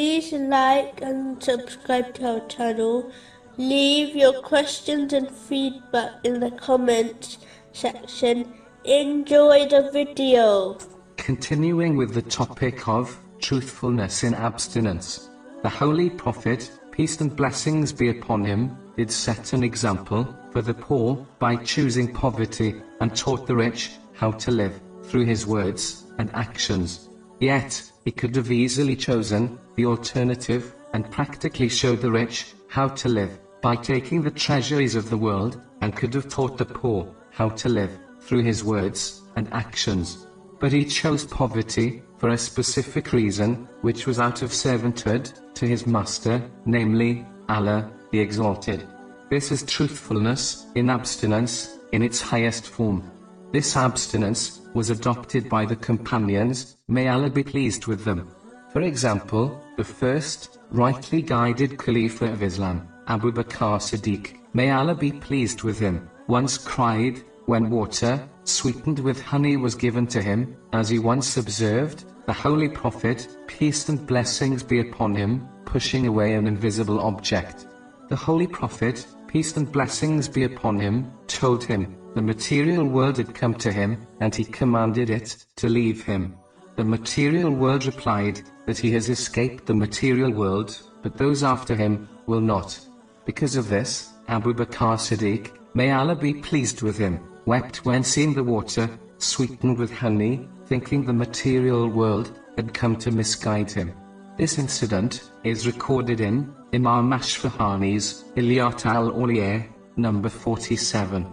Please like and subscribe to our channel. Leave your questions and feedback in the comments section. Enjoy the video. Continuing with the topic of truthfulness in abstinence, the Holy Prophet, peace and blessings be upon him, did set an example for the poor by choosing poverty and taught the rich how to live through his words and actions. Yet, he could have easily chosen the alternative and practically showed the rich how to live by taking the treasuries of the world and could have taught the poor how to live through his words and actions. But he chose poverty for a specific reason, which was out of servanthood to his master, namely, Allah, the Exalted. This is truthfulness in abstinence in its highest form. This abstinence was adopted by the companions, may Allah be pleased with them. For example, the first, rightly guided Khalifa of Islam, Abu Bakr Siddiq, may Allah be pleased with him, once cried, when water, sweetened with honey was given to him, as he once observed, the Holy Prophet, peace and blessings be upon him, pushing away an invisible object. The Holy Prophet, peace and blessings be upon him, told him, the material world had come to him, and he commanded it to leave him. The material world replied, that he has escaped the material world, but those after him will not. Because of this, Abu Bakr Siddiq, may Allah be pleased with him, wept when seeing the water, sweetened with honey, thinking the material world had come to misguide him. This incident is recorded in Imam Ashfahani's Hilyat al-Awliya, number 47.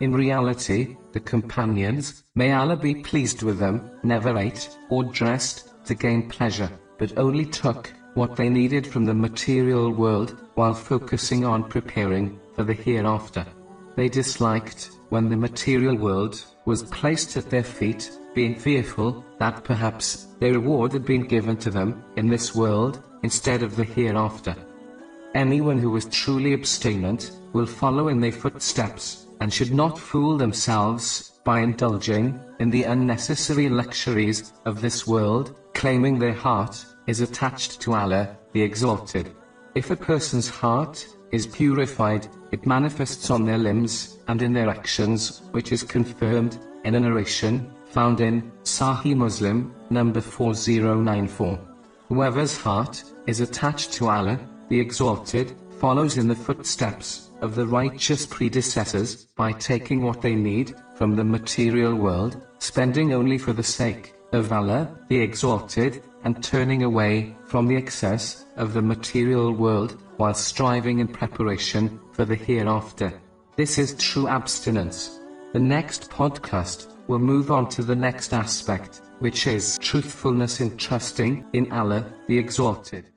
In reality, the companions, may Allah be pleased with them, never ate or dressed to gain pleasure, but only took what they needed from the material world while focusing on preparing for the hereafter. They disliked when the material world was placed at their feet, being fearful that perhaps their reward had been given to them in this world instead of the hereafter. Anyone who is truly abstinent will follow in their footsteps and should not fool themselves by indulging in the unnecessary luxuries of this world, claiming their heart is attached to Allah, the Exalted. If a person's heart is purified, it manifests on their limbs and in their actions, which is confirmed in a narration found in Sahih Muslim, number 4094. Whoever's heart is attached to Allah, the Exalted, follows in the footsteps of the righteous predecessors by taking what they need from the material world, spending only for the sake of Allah, the Exalted, and turning away from the excess of the material world while striving in preparation for the hereafter. This is true abstinence. The next podcast will move on to the next aspect, which is truthfulness in trusting in Allah, the Exalted.